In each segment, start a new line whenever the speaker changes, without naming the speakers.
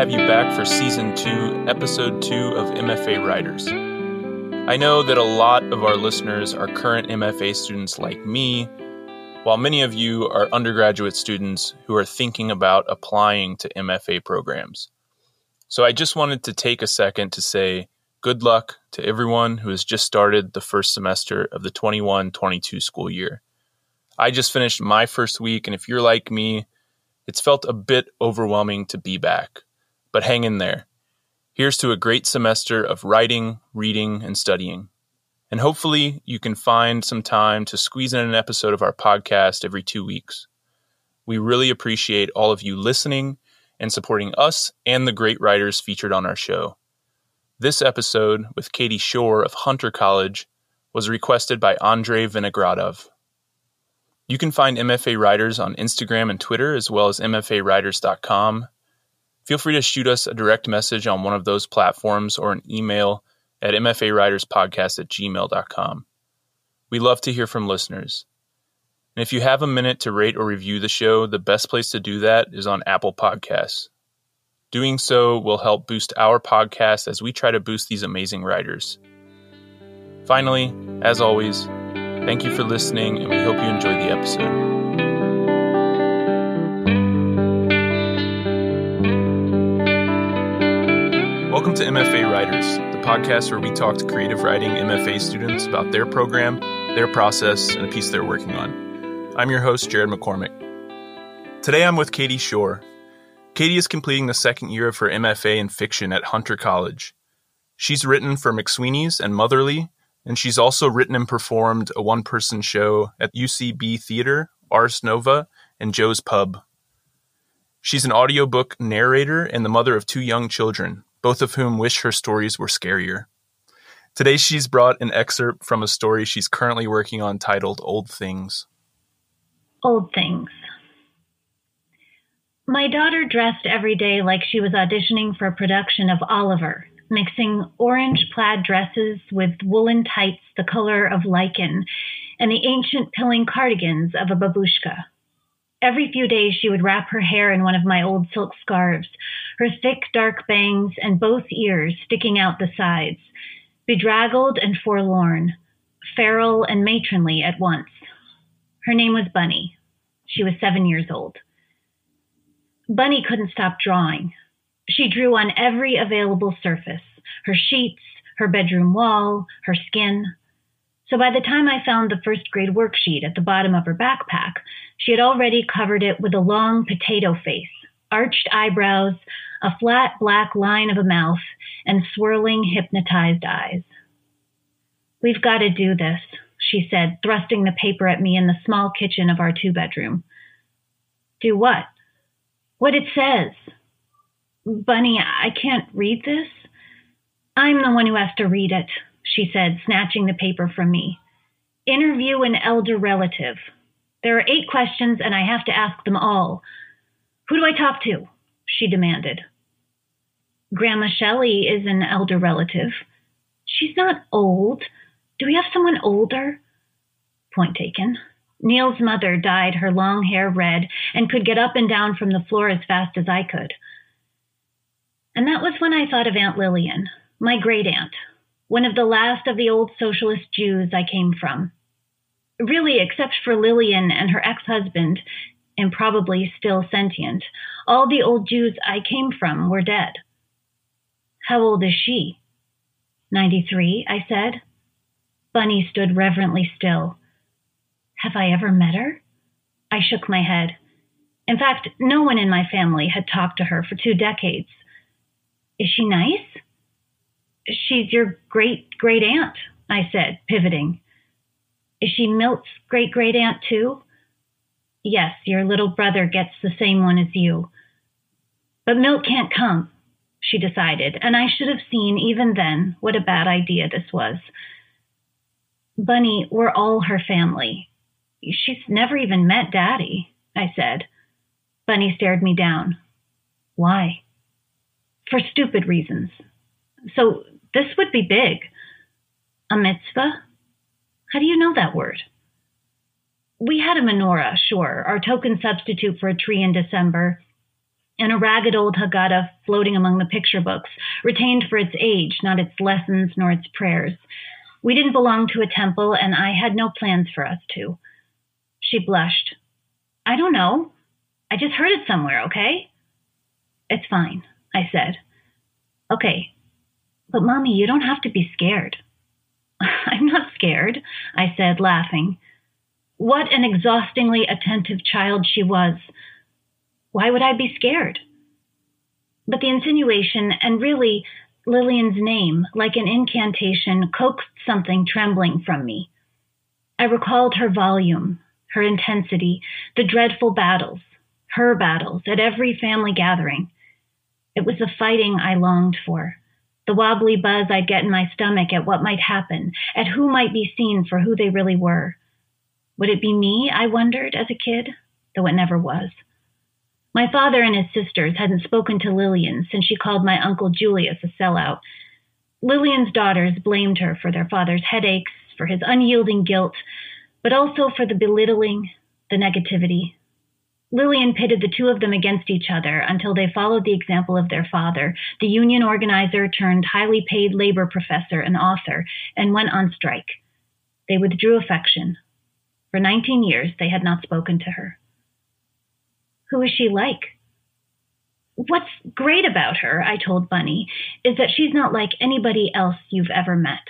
have you back for season two, episode two of MFA Writers. I know that a lot of our listeners are current MFA students like me, while many of you are undergraduate students who are thinking about applying to MFA programs. So I just wanted to take a second to say good luck to everyone who has just started the first semester of the 21 22 school year. I just finished my first week, and if you're like me, it's felt a bit overwhelming to be back. But hang in there. Here's to a great semester of writing, reading, and studying. And hopefully, you can find some time to squeeze in an episode of our podcast every two weeks. We really appreciate all of you listening and supporting us and the great writers featured on our show. This episode with Katie Shore of Hunter College was requested by Andrei Vinogradov. You can find MFA Writers on Instagram and Twitter, as well as MFAWriters.com. Feel free to shoot us a direct message on one of those platforms or an email at MFAWriterspodcast at gmail.com. We love to hear from listeners. And if you have a minute to rate or review the show, the best place to do that is on Apple Podcasts. Doing so will help boost our podcast as we try to boost these amazing writers. Finally, as always, Thank you for listening, and we hope you enjoyed the episode. To MFA Writers, the podcast where we talk to creative writing MFA students about their program, their process, and a piece they're working on. I'm your host, Jared McCormick. Today I'm with Katie Shore. Katie is completing the second year of her MFA in fiction at Hunter College. She's written for McSweeney's and Motherly, and she's also written and performed a one person show at UCB Theater, Ars Nova, and Joe's Pub. She's an audiobook narrator and the mother of two young children, both of whom wish her stories were scarier. Today, she's brought an excerpt from a story she's currently working on titled Old Things.
Old Things. My daughter dressed every day like she was auditioning for a production of Oliver, mixing orange plaid dresses with woolen tights the color of lichen and the ancient pilling cardigans of a babushka. Every few days, she would wrap her hair in one of my old silk scarves, her thick, dark bangs and both ears sticking out the sides, bedraggled and forlorn, feral and matronly at once. Her name was Bunny. She was seven years old. Bunny couldn't stop drawing. She drew on every available surface her sheets, her bedroom wall, her skin. So by the time I found the first grade worksheet at the bottom of her backpack, she had already covered it with a long potato face, arched eyebrows, a flat black line of a mouth, and swirling hypnotized eyes. We've got to do this, she said, thrusting the paper at me in the small kitchen of our two bedroom. Do what? What it says. Bunny, I can't read this. I'm the one who has to read it, she said, snatching the paper from me. Interview an elder relative. There are eight questions, and I have to ask them all. Who do I talk to? she demanded. Grandma Shelley is an elder relative. She's not old. Do we have someone older? Point taken. Neil's mother dyed her long hair red and could get up and down from the floor as fast as I could. And that was when I thought of Aunt Lillian, my great aunt, one of the last of the old socialist Jews I came from. Really, except for Lillian and her ex husband, and probably still sentient, all the old Jews I came from were dead. How old is she? Ninety three, I said. Bunny stood reverently still. Have I ever met her? I shook my head. In fact, no one in my family had talked to her for two decades. Is she nice? She's your great great aunt, I said, pivoting. Is she Milt's great great aunt too? Yes, your little brother gets the same one as you. But Milt can't come, she decided, and I should have seen even then what a bad idea this was. Bunny, we're all her family. She's never even met Daddy, I said. Bunny stared me down. Why? For stupid reasons. So this would be big. A mitzvah? How do you know that word? We had a menorah, sure, our token substitute for a tree in December. and a ragged old Haggadah floating among the picture books, retained for its age, not its lessons nor its prayers. We didn't belong to a temple, and I had no plans for us to. She blushed. I don't know. I just heard it somewhere, okay? It's fine, I said. Okay, but Mommy, you don't have to be scared. I'm not scared, I said, laughing. What an exhaustingly attentive child she was. Why would I be scared? But the insinuation, and really Lillian's name, like an incantation, coaxed something trembling from me. I recalled her volume, her intensity, the dreadful battles, her battles at every family gathering. It was the fighting I longed for, the wobbly buzz I'd get in my stomach at what might happen, at who might be seen for who they really were. Would it be me, I wondered as a kid, though it never was. My father and his sisters hadn't spoken to Lillian since she called my uncle Julius a sellout. Lillian's daughters blamed her for their father's headaches, for his unyielding guilt, but also for the belittling, the negativity, Lillian pitted the two of them against each other until they followed the example of their father, the union organizer turned highly paid labor professor and author, and went on strike. They withdrew affection. For 19 years, they had not spoken to her. Who is she like? What's great about her, I told Bunny, is that she's not like anybody else you've ever met.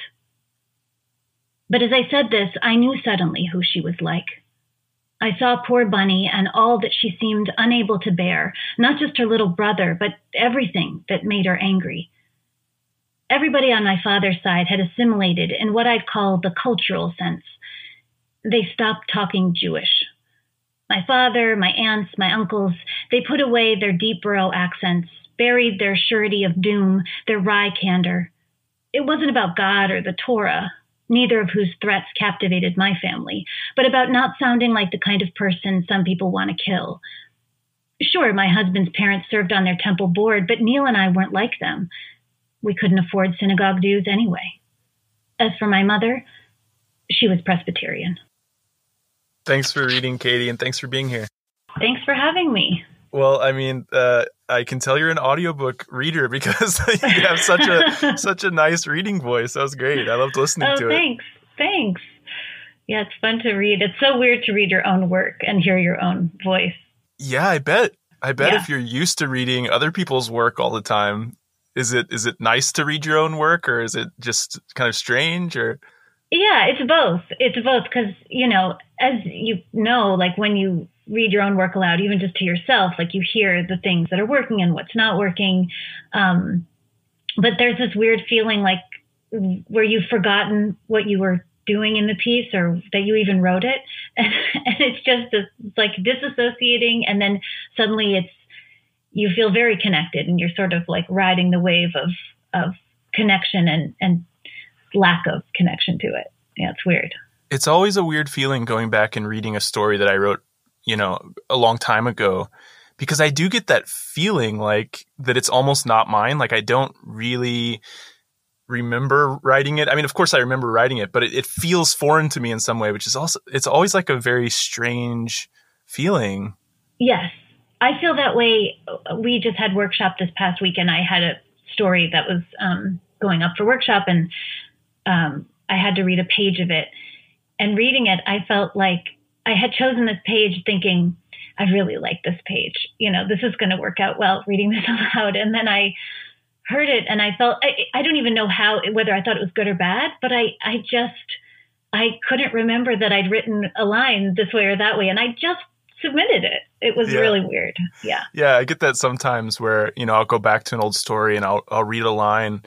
But as I said this, I knew suddenly who she was like. I saw poor Bunny and all that she seemed unable to bear, not just her little brother, but everything that made her angry. Everybody on my father's side had assimilated in what I'd call the cultural sense. They stopped talking Jewish. My father, my aunts, my uncles, they put away their deep borough accents, buried their surety of doom, their wry candor. It wasn't about God or the Torah, neither of whose threats captivated my family, but about not sounding like the kind of person some people want to kill. Sure, my husband's parents served on their temple board, but Neil and I weren't like them. We couldn't afford synagogue dues anyway. As for my mother, she was Presbyterian.
Thanks for reading, Katie, and thanks for being here.
Thanks for having me.
Well, I mean, uh, I can tell you're an audiobook reader because you have such a such a nice reading voice. That was great. I loved listening
oh,
to
thanks. it. Thanks. Thanks. Yeah, it's fun to read. It's so weird to read your own work and hear your own voice.
Yeah, I bet. I bet yeah. if you're used to reading other people's work all the time, is it is it nice to read your own work or is it just kind of strange or
yeah, it's both. It's both because, you know, as you know, like when you read your own work aloud, even just to yourself, like you hear the things that are working and what's not working. Um, but there's this weird feeling like where you've forgotten what you were doing in the piece or that you even wrote it. And, and it's just this, it's like disassociating. And then suddenly it's, you feel very connected and you're sort of like riding the wave of, of connection and, and lack of connection to it. Yeah, it's weird.
It's always a weird feeling going back and reading a story that I wrote you know, a long time ago because I do get that feeling like that it's almost not mine. Like I don't really remember writing it. I mean, of course I remember writing it, but it, it feels foreign to me in some way, which is also, it's always like a very strange feeling.
Yes. I feel that way. We just had workshop this past week and I had a story that was um, going up for workshop and um, I had to read a page of it. And reading it, I felt like I had chosen this page thinking, I really like this page. You know, this is going to work out well reading this aloud. And then I heard it and I felt, I, I don't even know how, whether I thought it was good or bad, but I, I just, I couldn't remember that I'd written a line this way or that way. And I just submitted it. It was yeah. really weird. Yeah.
Yeah. I get that sometimes where, you know, I'll go back to an old story and I'll, I'll read a line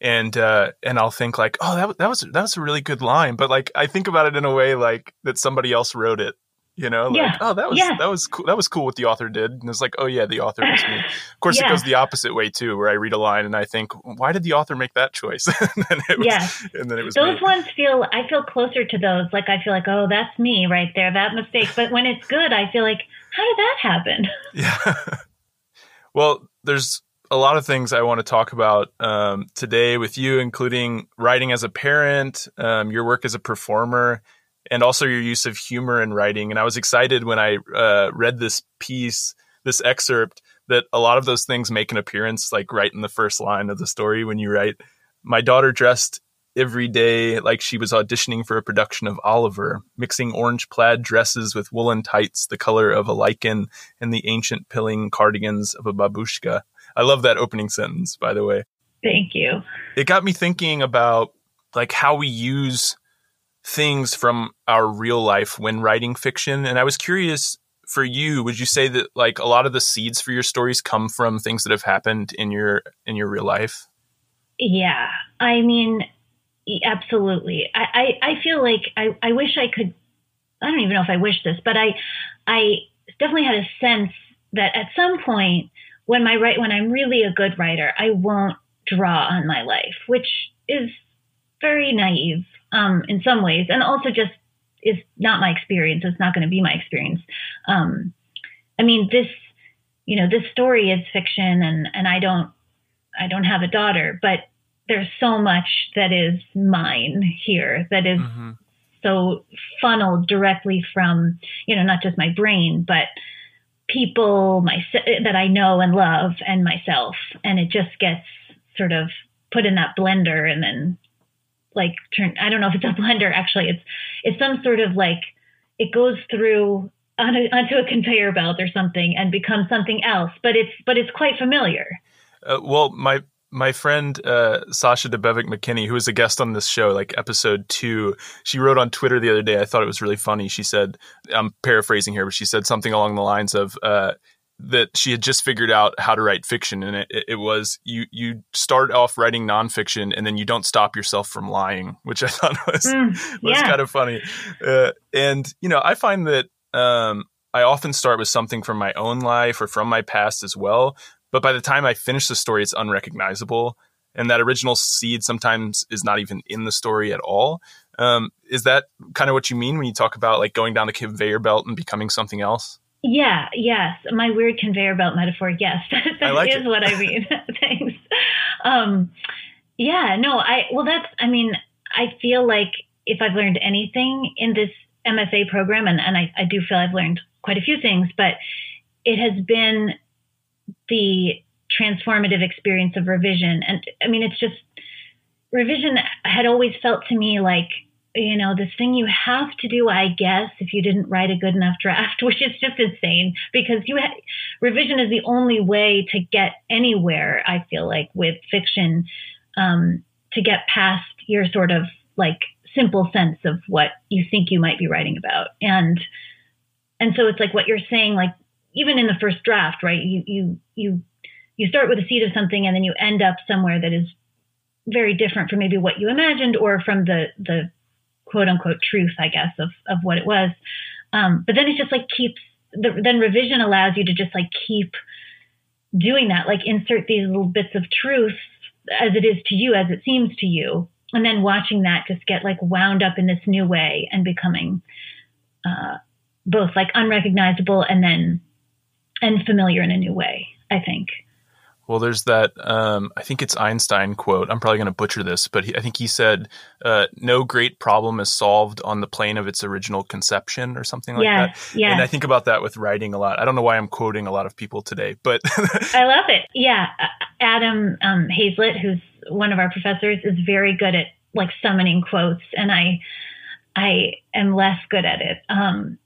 and uh, and I'll think like, oh, that that was that was a really good line, but like I think about it in a way like that somebody else wrote it, you know, like
yeah.
oh, that was
yeah.
that was cool. That was cool what the author did, and it's like, oh yeah, the author was me. Of course, yeah. it goes the opposite way too, where I read a line and I think, why did the author make that choice? and then it was,
yeah,
and then it was
those
me.
ones feel I feel closer to those. Like I feel like, oh, that's me right there, that mistake. But when it's good, I feel like, how did that happen?
Yeah. well, there's a lot of things I want to talk about um, today with you, including writing as a parent, um, your work as a performer, and also your use of humor in writing. And I was excited when I uh, read this piece, this excerpt that a lot of those things make an appearance like right in the first line of the story when you write my daughter dressed every day like she was auditioning for a production of Oliver, mixing orange plaid dresses with woolen tights the color of a lichen and the ancient pilling cardigans of a babushka. I love that opening sentence, by the way.
Thank you.
It got me thinking about like how we use things from our real life when writing fiction and I was curious for you would you say that like a lot of the seeds for your stories come from things that have happened in your in your real life?
Yeah. I mean, absolutely. I, I, I feel like I, I wish I could, I don't even know if I wish this, but I, I definitely had a sense that at some point when my write, when I'm really a good writer, I won't draw on my life, which is very naive um, in some ways, and also just is not my experience. It's not going to be my experience. Um, I mean, this, you know, this story is fiction, and and I don't, I don't have a daughter, but there's so much that is mine here that is mm-hmm. so funneled directly from you know not just my brain but people my that I know and love and myself. And it just gets sort of put in that blender and then like turn I don't know if it's a blender actually. It's it's some sort of like it goes through on a, onto a conveyor belt or something and becomes something else but it's but it's quite familiar.
Uh, well my my friend uh, Sasha Debevec McKenney, who was a guest on this show, like episode two, she wrote on Twitter the other day. I thought it was really funny. She said, I'm paraphrasing here, but she said something along the lines of uh, that she had just figured out how to write fiction, and it, it was you you start off writing nonfiction, and then you don't stop yourself from lying, which I thought was mm, was kind of funny. Uh, and you know, I find that. Um, I often start with something from my own life or from my past as well. But by the time I finish the story, it's unrecognizable. And that original seed sometimes is not even in the story at all. Um, is that kind of what you mean when you talk about like going down the conveyor belt and becoming something else?
Yeah, yes. My weird conveyor belt metaphor, yes. that like is what I mean. Thanks. Um, yeah, no, I, well, that's, I mean, I feel like if I've learned anything in this MFA program, and, and I, I do feel I've learned quite a few things, but it has been the transformative experience of revision. And I mean, it's just revision had always felt to me like, you know, this thing you have to do, I guess, if you didn't write a good enough draft, which is just insane because you ha- revision is the only way to get anywhere. I feel like with fiction, um, to get past your sort of like simple sense of what you think you might be writing about, and and so it's like what you're saying, like even in the first draft, right? You you you you start with a seed of something and then you end up somewhere that is very different from maybe what you imagined or from the the quote unquote truth, I guess, of of what it was. Um, but then it just like keeps the, then revision allows you to just like keep doing that, like insert these little bits of truth as it is to you, as it seems to you, and then watching that just get like wound up in this new way and becoming uh, both like unrecognizable and then and familiar in a new way, I think.
Well, there's that. Um, I think it's Einstein quote. I'm probably going to butcher this, but he, I think he said, uh, "No great problem is solved on the plane of its original conception," or something like yes, that. Yeah. And I think about that with writing a lot. I don't know why I'm quoting a lot of people today, but
I love it. Yeah, Adam um, Haslett, who's one of our professors, is very good at like summoning quotes, and I, I am less good at it. Um,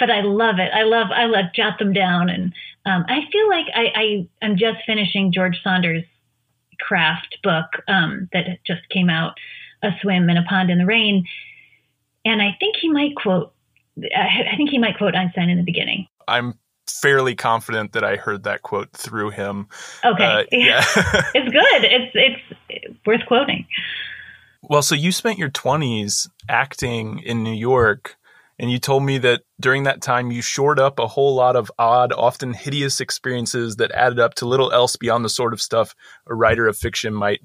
but I love it. I love I love jot them down, and um, I feel like I, I am just finishing George Saunders' craft book um, that just came out, A Swim in a Pond in the Rain, and I think he might quote. I think he might quote Einstein in the beginning.
I'm fairly confident that I heard that quote through him.
Okay, uh, yeah, it's good. It's it's worth quoting.
Well, so you spent your 20s acting in New York and you told me that during that time you shored up a whole lot of odd, often hideous experiences that added up to little else beyond the sort of stuff a writer of fiction might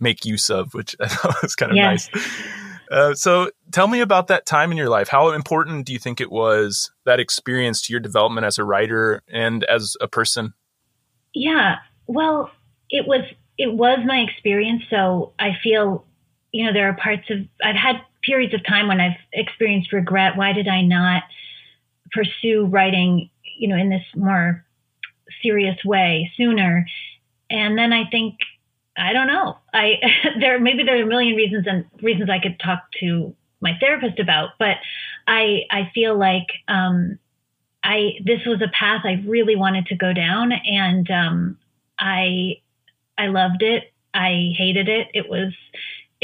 make use of, which I thought was kind of nice. Uh, so tell me about that time in your life. How important do you think it was that experience to your development as a writer and as a person?
Yeah, well, it was it was my experience. So I feel, you know, there are parts of I've had periods of time when I've experienced regret. Why did I not pursue writing, you know, in this more serious way sooner. And then I think I don't know. I there maybe there are a million reasons and reasons I could talk to my therapist about, but I I feel like um, I this was a path I really wanted to go down, and um, I I loved it. I hated it. It was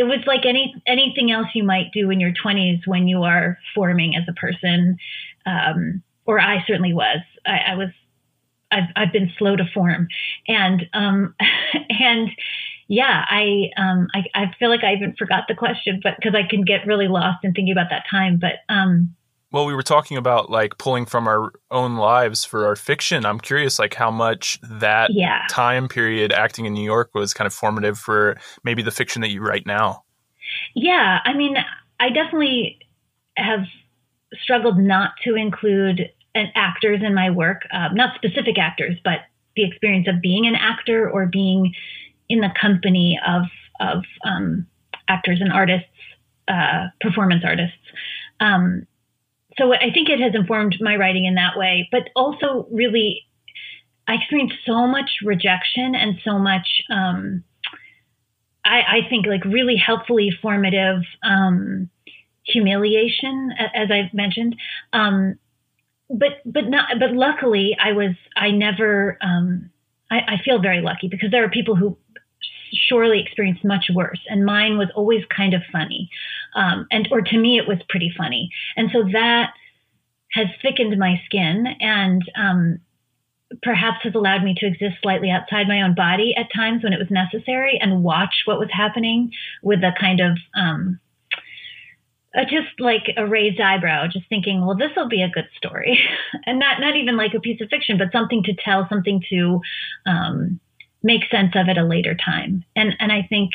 it was like any anything else you might do in your 20s when you are forming as a person, um, or I certainly was. I, I was I've I've been slow to form, and um, and yeah, I um I, I feel like I even forgot the question, but because I can get really lost in thinking about that time. But um,
well, we were talking about like pulling from our own lives for our fiction. I'm curious, like how much that
yeah.
time period acting in New York was kind of formative for maybe the fiction that you write now.
Yeah, I mean, I definitely have struggled not to include an actors in my work, uh, not specific actors, but the experience of being an actor or being in the company of of um, actors and artists, uh, performance artists. Um, so I think it has informed my writing in that way, but also really, I experienced so much rejection and so much. Um, I, I, think like really helpfully formative um, humiliation, as I've mentioned, um, but but not but luckily I was I never um, I, I, feel very lucky because there are people who surely experienced much worse and mine was always kind of funny um, and or to me it was pretty funny and so that has thickened my skin and um, perhaps has allowed me to exist slightly outside my own body at times when it was necessary and watch what was happening with a kind of um, uh, just like a raised eyebrow, just thinking, well, this will be a good story, and not not even like a piece of fiction, but something to tell, something to um, make sense of at a later time. And and I think,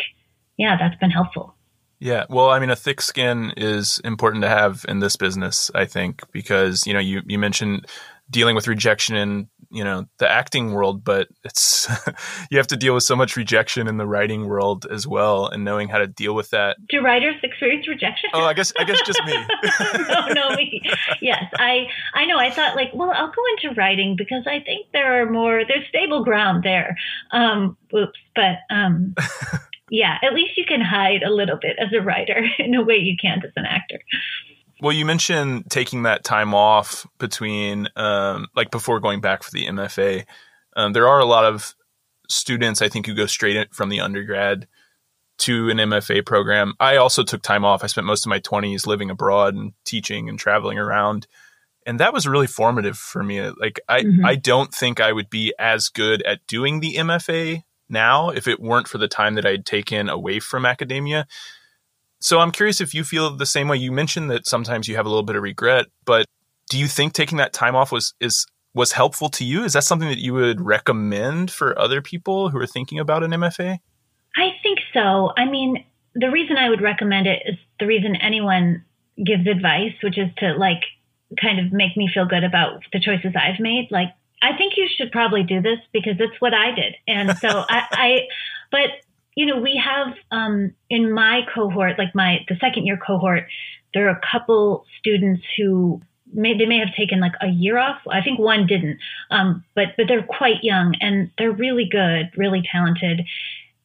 yeah, that's been helpful.
Yeah, well, I mean, a thick skin is important to have in this business, I think, because you know, you you mentioned dealing with rejection in you know the acting world but it's you have to deal with so much rejection in the writing world as well and knowing how to deal with that.
Do writers experience rejection?
Oh i guess i guess just me.
No no me. Yes i i know. I thought like well i'll go into writing because i think there are more there's stable ground there. Um oops but um yeah at least you can hide a little bit as a writer in a way you can't as an actor
well, you mentioned taking that time off between, um, like before going back for the MFA. Um, there are a lot of students, I think, who go straight from the undergrad to an MFA program. I also took time off. I spent most of my 20s living abroad and teaching and traveling around. And that was really formative for me. Like, I, mm-hmm. I don't think I would be as good at doing the MFA now if it weren't for the time that I'd taken away from academia. So I'm curious if you feel the same way. You mentioned that sometimes you have a little bit of regret, but do you think taking that time off was is was helpful to you? Is that something that you would recommend for other people who are thinking about an MFA?
I think so. I mean, the reason I would recommend it is the reason anyone gives advice, which is to like kind of make me feel good about the choices I've made. Like, I think you should probably do this because it's what I did. And so I, I, but you know, we have um, in my cohort, like my the second year cohort, there are a couple students who may they may have taken like a year off. I think one didn't, um, but but they're quite young and they're really good, really talented.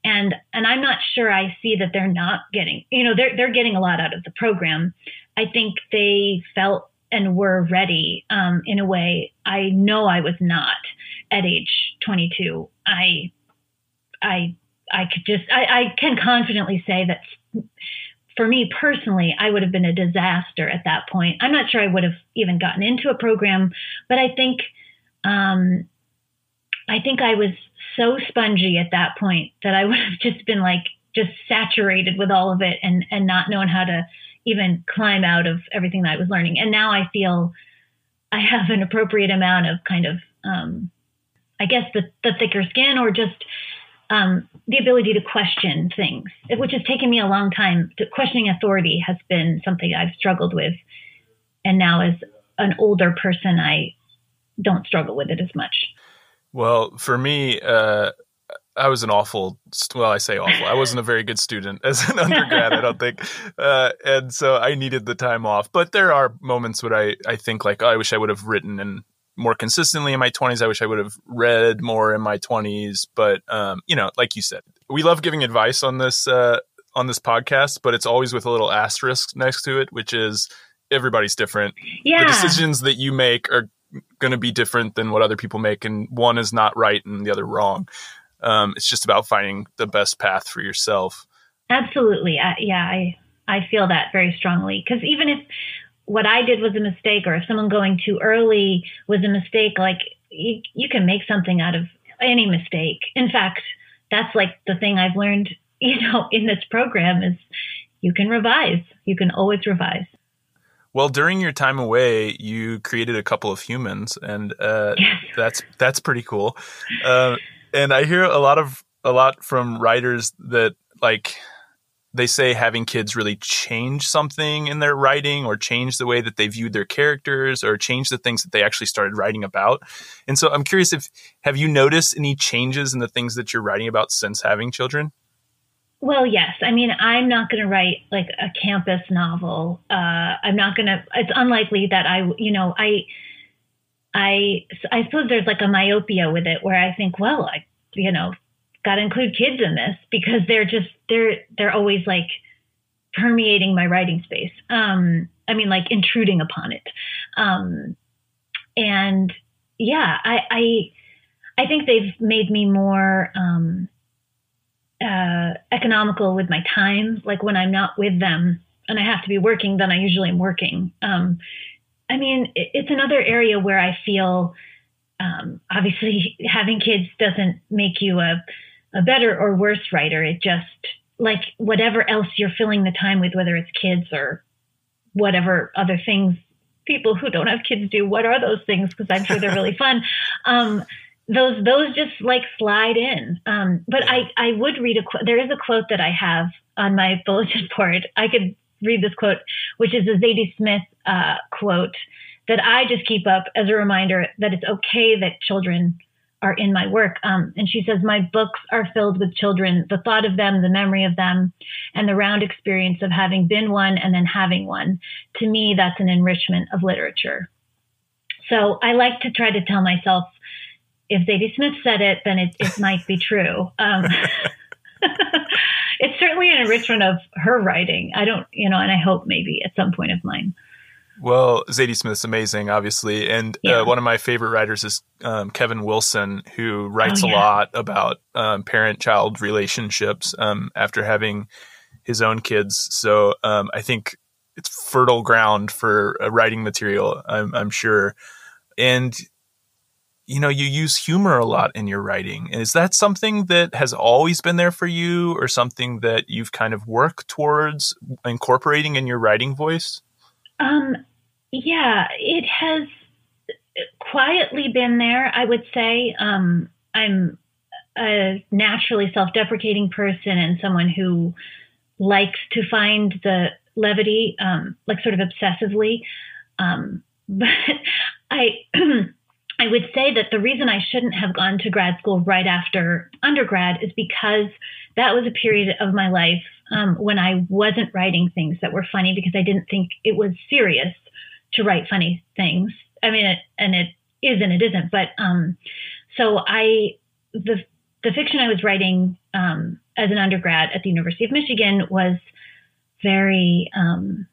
And and I'm not sure I see that they're not getting, you know, they're they're getting a lot out of the program. I think they felt and were ready um, in a way I know I was not at age 22. I I I could just, I, I can confidently say that for me personally, I would have been a disaster at that point. I'm not sure I would have even gotten into a program, but I think, um, I think I was so spongy at that point that I would have just been like just saturated with all of it and and not known how to even climb out of everything that I was learning. And now I feel I have an appropriate amount of kind of um, I guess the the thicker skin or just um, the ability to question things, which has taken me a long time. Questioning authority has been something I've struggled with, and now as an older person, I don't struggle with it as much.
Well, for me, uh, I was an awful. Well, I say awful. I wasn't a very good student as an undergrad. I don't think, uh, and so I needed the time off. But there are moments when I I think like, oh, I wish I would have written and more consistently in my 20s. I wish I would have read more in my 20s, but um, you know, like you said, we love giving advice on this uh, on this podcast, but it's always with a little asterisk next to it, which is everybody's different.
Yeah.
The decisions that you make are going to be different than what other people make, and one is not right and the other wrong. Um, it's just about finding the best path for yourself.
Absolutely. I, yeah, I I feel that very strongly because even if what I did was a mistake, or if someone going too early was a mistake, like you, you can make something out of any mistake. In fact, that's like the thing I've learned, you know, in this program is you can revise. You can always revise.
Well, during your time away, you created a couple of humans, and uh, yes. that's that's pretty cool. Uh, and I hear a lot of a lot from writers that like they say having kids really change something in their writing or change the way that they viewed their characters or change the things that they actually started writing about. And so I'm curious if have you noticed any changes in the things that you're writing about since having children?
Well, yes. I mean, I'm not going to write like a campus novel. Uh, I'm not going to. It's unlikely that I, you know, I, I, I suppose there's like a myopia with it where I think, well, I, you know, got to include kids in this because they're just they're they're always like permeating my writing space. Um, I mean, like intruding upon it. Um, and yeah, I, I I think they've made me more um, uh, economical with my time. Like when I'm not with them and I have to be working, then I usually am working. Um, I mean, it's another area where I feel um, obviously having kids doesn't make you a a better or worse writer. It just like whatever else you're filling the time with, whether it's kids or whatever other things people who don't have kids do. What are those things? Because I'm sure they're really fun. Um, those those just like slide in. Um, but I I would read a quote. There is a quote that I have on my bulletin board. I could read this quote, which is a Zadie Smith uh, quote that I just keep up as a reminder that it's okay that children are in my work. Um, and she says, My books are filled with children, the thought of them, the memory of them, and the round experience of having been one and then having one. To me, that's an enrichment of literature. So I like to try to tell myself, if Zadie Smith said it, then it, it might be true. Um, it's certainly an enrichment of her writing. I don't, you know, and I hope maybe at some point of mine.
Well, Zadie Smith's amazing, obviously, and uh, yeah. uh, one of my favorite writers is um, Kevin Wilson, who writes oh, yeah. a lot about um, parent-child relationships um, after having his own kids. So um, I think it's fertile ground for uh, writing material. I'm, I'm, sure, and you know, you use humor a lot in your writing. Is that something that has always been there for you, or something that you've kind of worked towards incorporating in your writing voice?
Um, yeah, it has quietly been there, I would say. Um, I'm a naturally self deprecating person and someone who likes to find the levity, um, like sort of obsessively. Um, but I, I would say that the reason I shouldn't have gone to grad school right after undergrad is because that was a period of my life um, when I wasn't writing things that were funny because I didn't think it was serious to write funny things. I mean, it, and it is and it isn't. But um, so I the the fiction I was writing um, as an undergrad at the University of Michigan was very um,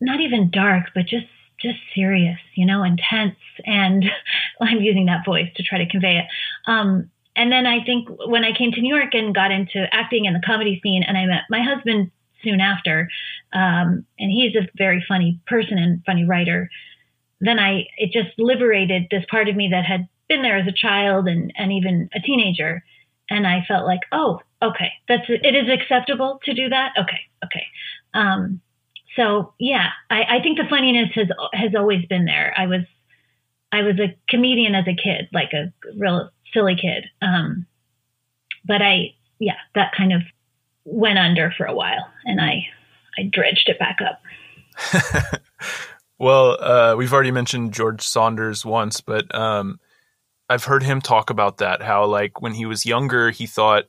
not even dark, but just just serious, you know, intense. And I'm using that voice to try to convey it. Um, and then I think when I came to New York and got into acting and the comedy scene, and I met my husband soon after, um, and he's a very funny person and funny writer. Then I it just liberated this part of me that had been there as a child and and even a teenager, and I felt like, oh, okay, that's it is acceptable to do that. Okay, okay. Um, so yeah, I, I think the funniness has has always been there. I was I was a comedian as a kid, like a real silly kid. Um, but I, yeah, that kind of went under for a while, and I, I dredged it back up.
well, uh, we've already mentioned George Saunders once, but um, I've heard him talk about that. How like when he was younger, he thought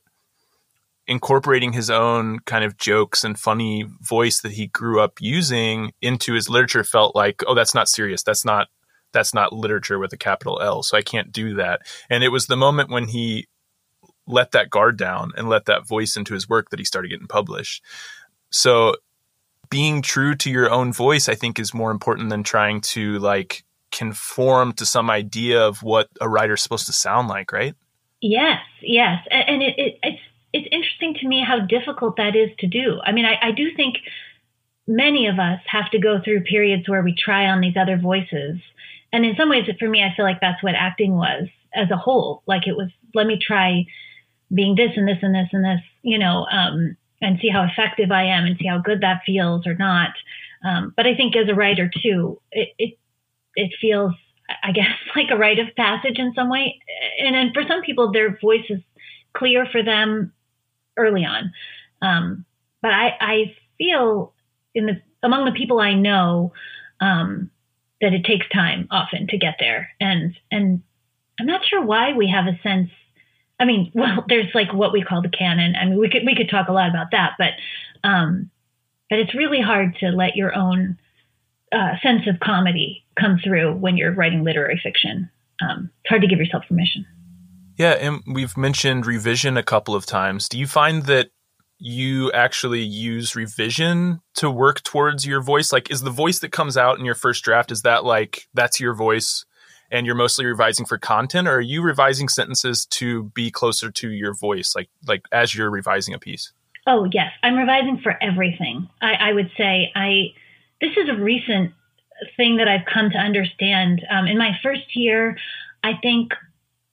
incorporating his own kind of jokes and funny voice that he grew up using into his literature felt like, oh, that's not serious. That's not that's not literature with a capital L. So I can't do that. And it was the moment when he let that guard down and let that voice into his work that he started getting published. So being true to your own voice, I think, is more important than trying to like conform to some idea of what a writer's supposed to sound like, right?
Yes, yes, and it, it, it's it's interesting to me how difficult that is to do. I mean, I, I do think many of us have to go through periods where we try on these other voices, and in some ways, for me, I feel like that's what acting was as a whole. Like it was, let me try being this and this and this and this, you know, um, and see how effective I am and see how good that feels or not. Um, but I think as a writer too, it, it, it feels, I guess, like a rite of passage in some way. And then for some people, their voice is clear for them early on. Um, but I, I feel in the among the people I know um, that it takes time often to get there, and and I'm not sure why we have a sense I mean, well, there's like what we call the canon. I mean, we could we could talk a lot about that, but um, but it's really hard to let your own uh, sense of comedy come through when you're writing literary fiction. Um, it's hard to give yourself permission.
Yeah, and we've mentioned revision a couple of times. Do you find that you actually use revision to work towards your voice? Like, is the voice that comes out in your first draft is that like that's your voice and you're mostly revising for content or are you revising sentences to be closer to your voice like like as you're revising a piece
oh yes i'm revising for everything i, I would say i this is a recent thing that i've come to understand um, in my first year i think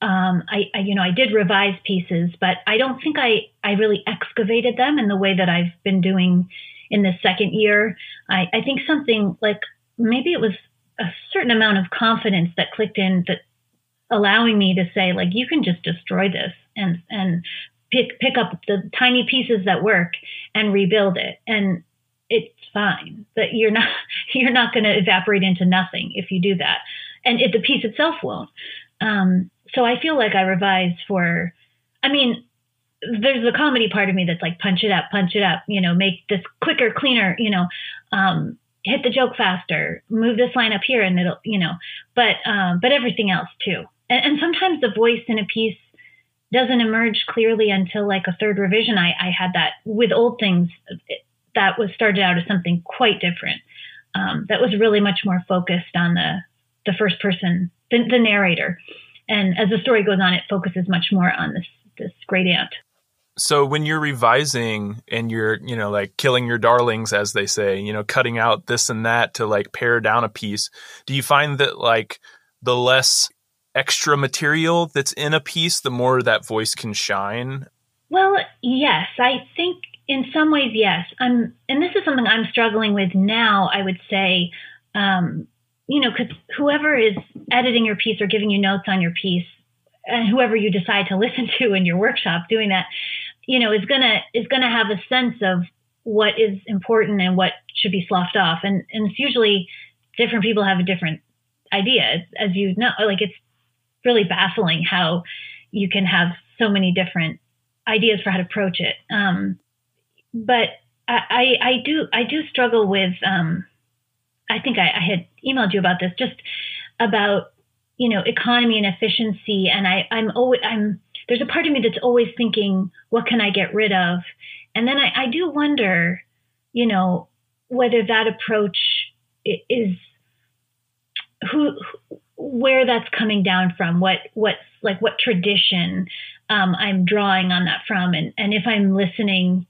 um, I, I, you know I did revise pieces, but I don't think I I really excavated them in the way that I've been doing in the second year. I, I think something like maybe it was a certain amount of confidence that clicked in that allowing me to say like you can just destroy this and and pick pick up the tiny pieces that work and rebuild it. And it's fine that you're not you're not going to evaporate into nothing if you do that. And it, the piece itself won't. Um, so i feel like i revised for i mean there's the comedy part of me that's like punch it up punch it up you know make this quicker cleaner you know um, hit the joke faster, move this line up here, and it'll, you know, but um, but everything else too. And, and sometimes the voice in a piece doesn't emerge clearly until like a third revision. I, I had that with old things that was started out as something quite different. Um, that was really much more focused on the the first person, the, the narrator, and as the story goes on, it focuses much more on this this great aunt
so when you're revising and you're you know like killing your darlings as they say you know cutting out this and that to like pare down a piece do you find that like the less extra material that's in a piece the more that voice can shine?
Well yes. I think in some ways yes. I'm and this is something i'm struggling with now i would say um, you know because whoever is editing your piece or giving you notes on your piece and whoever you decide to listen to in your workshop doing that you know, is gonna is gonna have a sense of what is important and what should be sloughed off, and and it's usually different people have a different idea, as you know. Like it's really baffling how you can have so many different ideas for how to approach it. Um, but I, I, I do I do struggle with. Um, I think I, I had emailed you about this, just about you know economy and efficiency, and I I'm always I'm there's a part of me that's always thinking, what can I get rid of? And then I, I do wonder, you know, whether that approach is who, where that's coming down from, what, what's like, what tradition um, I'm drawing on that from, and, and if I'm listening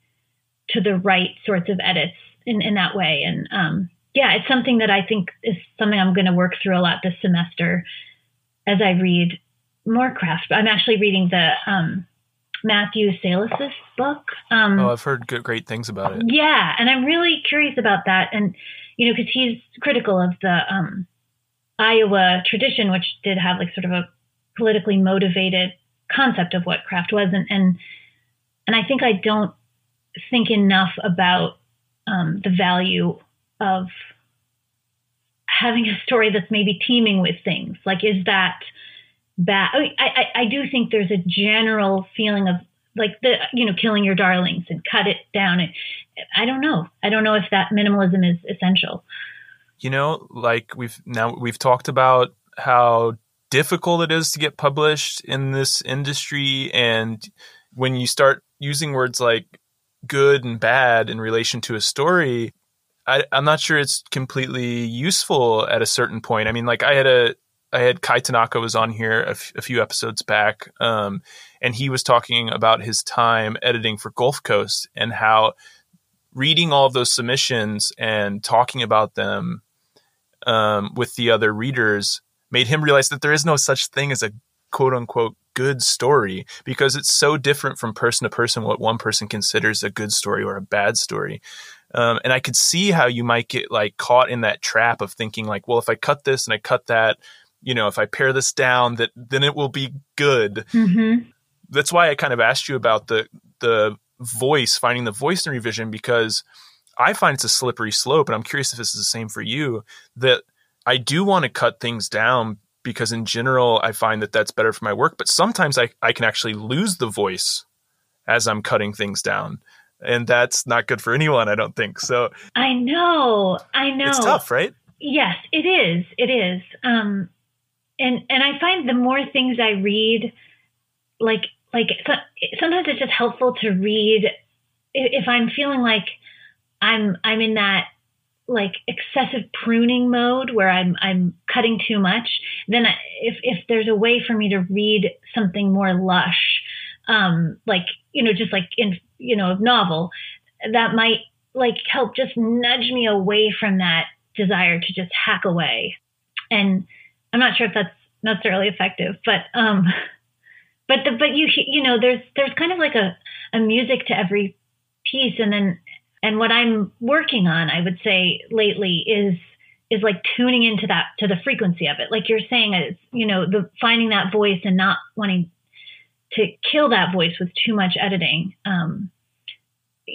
to the right sorts of edits in, in that way. And um, yeah, it's something that I think is something I'm going to work through a lot this semester as I read more craft. I'm actually reading the um, Matthew Salesses' book. Um,
oh, I've heard good, great things about it.
Yeah, and I'm really curious about that. And you know, because he's critical of the um, Iowa tradition, which did have like sort of a politically motivated concept of what craft was, and and and I think I don't think enough about um, the value of having a story that's maybe teeming with things. Like, is that bad. I, I, I do think there's a general feeling of like the you know killing your darlings and cut it down. I don't know. I don't know if that minimalism is essential.
You know, like we've now we've talked about how difficult it is to get published in this industry. And when you start using words like good and bad in relation to a story, I, am not sure it's completely useful at a certain point. I mean, like I had a, I had Kai Tanaka was on here a, f- a few episodes back, um, and he was talking about his time editing for Gulf Coast and how reading all of those submissions and talking about them um, with the other readers made him realize that there is no such thing as a quote unquote good story because it's so different from person to person what one person considers a good story or a bad story. Um, and I could see how you might get like caught in that trap of thinking like, well, if I cut this and I cut that, you know, if I pare this down, that then it will be good. Mm-hmm. That's why I kind of asked you about the the voice, finding the voice in revision, because I find it's a slippery slope, and I'm curious if this is the same for you. That I do want to cut things down because in general I find that that's better for my work, but sometimes I I can actually lose the voice as I'm cutting things down. And that's not good for anyone, I don't think. So
I know, I know.
It's tough, right?
Yes, it is. It is. Um, and and I find the more things I read, like like sometimes it's just helpful to read if I'm feeling like I'm I'm in that like excessive pruning mode where I'm I'm cutting too much, then if if there's a way for me to read something more lush, um, like you know just like in you know novel, that might like help just nudge me away from that desire to just hack away. And I'm not sure if that's necessarily effective, but um, but the, but you you know there's there's kind of like a a music to every piece, and then and what I'm working on, I would say lately is is like tuning into that to the frequency of it. Like you're saying, it's you know the finding that voice and not wanting to kill that voice with too much editing. Um,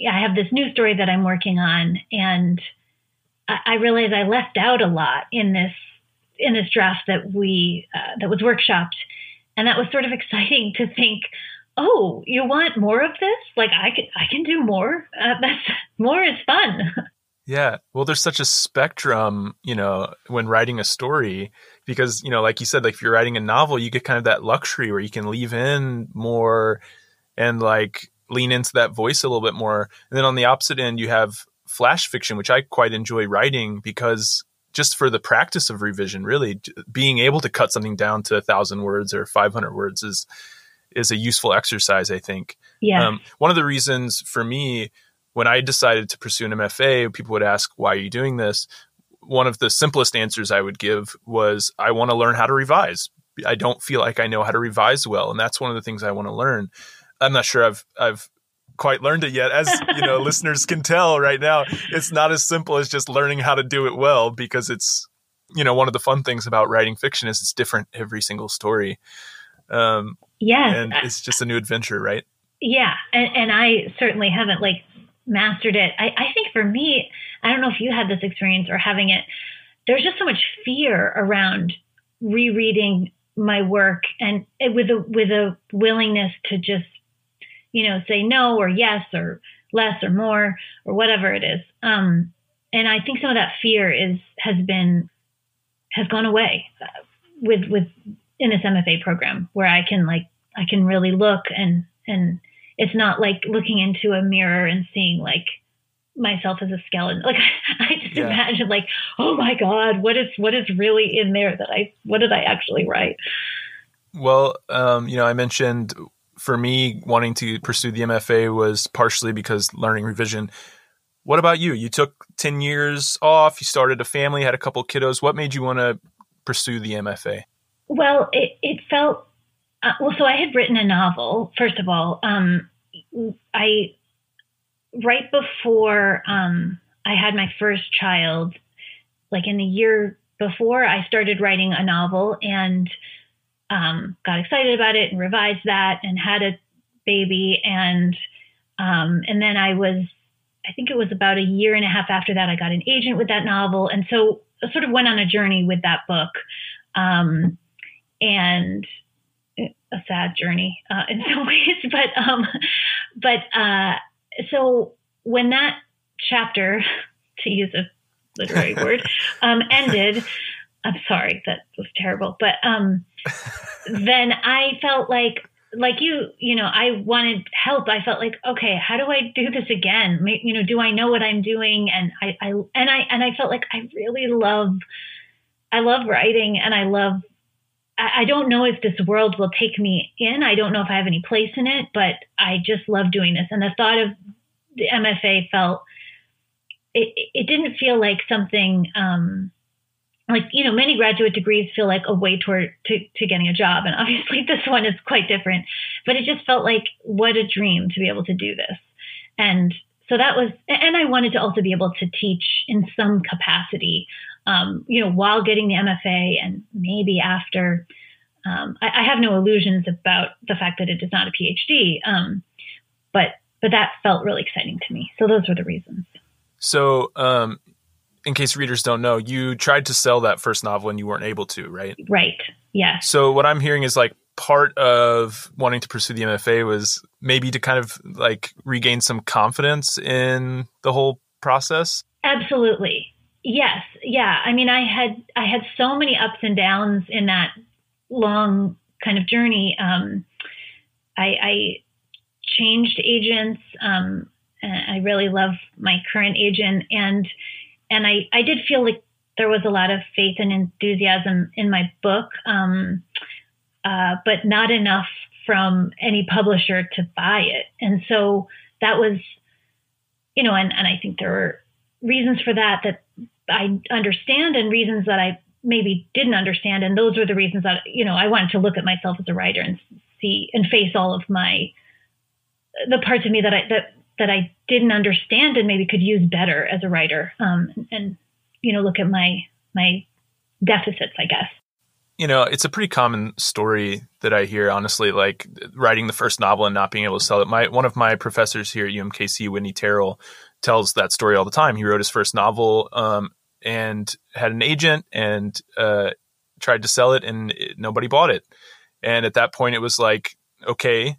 I have this new story that I'm working on, and I, I realize I left out a lot in this in this draft that we uh, that was workshopped, and that was sort of exciting to think. Oh, you want more of this? Like I can, I can do more. Uh, that's more is fun.
Yeah. Well, there's such a spectrum, you know, when writing a story, because, you know, like you said, like if you're writing a novel, you get kind of that luxury where you can leave in more and like lean into that voice a little bit more. And then on the opposite end, you have flash fiction, which I quite enjoy writing because just for the practice of revision, really being able to cut something down to a thousand words or 500 words is, is a useful exercise, I think.
Yeah. Um,
one of the reasons for me, when I decided to pursue an MFA, people would ask, why are you doing this? One of the simplest answers I would give was, I want to learn how to revise. I don't feel like I know how to revise well. And that's one of the things I want to learn. I'm not sure I've, I've quite learned it yet. As you know, listeners can tell right now, it's not as simple as just learning how to do it well because it's you know one of the fun things about writing fiction is it's different every single story.
Um, yeah,
and it's just a new adventure, right?
Yeah, and, and I certainly haven't like mastered it. I, I think for me, I don't know if you had this experience or having it. There's just so much fear around rereading my work and with a with a willingness to just you know, say no or yes or less or more or whatever it is. Um, and I think some of that fear is has been has gone away uh, with with in this MFA program where I can like I can really look and and it's not like looking into a mirror and seeing like myself as a skeleton. Like I just yeah. imagine like, oh my God, what is what is really in there that I what did I actually write?
Well, um, you know, I mentioned for me, wanting to pursue the MFA was partially because learning revision. What about you? You took 10 years off, you started a family, had a couple kiddos. What made you want to pursue the MFA?
Well, it, it felt, uh, well, so I had written a novel, first of all. Um, I, right before um, I had my first child, like in the year before, I started writing a novel and um, got excited about it and revised that and had a baby. And um, and then I was I think it was about a year and a half after that I got an agent with that novel. And so I sort of went on a journey with that book. Um, and a sad journey uh, in some ways but um, but uh, so when that chapter to use a literary word um, ended I'm sorry, that was terrible. But um, then I felt like, like you, you know, I wanted help. I felt like, okay, how do I do this again? You know, do I know what I'm doing? And I, I, and I, and I felt like I really love, I love writing, and I love. I, don't know if this world will take me in. I don't know if I have any place in it, but I just love doing this. And the thought of the MFA felt it, it didn't feel like something um, like you know many graduate degrees feel like a way toward to, to getting a job and obviously this one is quite different but it just felt like what a dream to be able to do this and so that was and i wanted to also be able to teach in some capacity um, you know while getting the mfa and maybe after um, I, I, have no illusions about the fact that it is not a phd um, but but that felt really exciting to me so those were the reasons
so um, in case readers don't know, you tried to sell that first novel and you weren't able to, right?
Right. Yeah.
So what I'm hearing is like part of wanting to pursue the MFA was maybe to kind of like regain some confidence in the whole process.
Absolutely. Yes. Yeah. I mean, I had I had so many ups and downs in that long kind of journey. Um, I, I changed agents. Um, I really love my current agent and and I, I did feel like there was a lot of faith and enthusiasm in my book, um, uh, but not enough from any publisher to buy it. And so that was, you know, and, and I think there were reasons for that that I understand and reasons that I maybe didn't understand. And those were the reasons that, you know, I wanted to look at myself as a writer and see and face all of my, the parts of me that I, that that I didn't understand and maybe could use better as a writer. Um, and you know, look at my my deficits, I guess.
You know, it's a pretty common story that I hear. Honestly, like writing the first novel and not being able to sell it. My one of my professors here at UMKC, Whitney Terrell, tells that story all the time. He wrote his first novel um, and had an agent and uh, tried to sell it, and it, nobody bought it. And at that point, it was like, okay,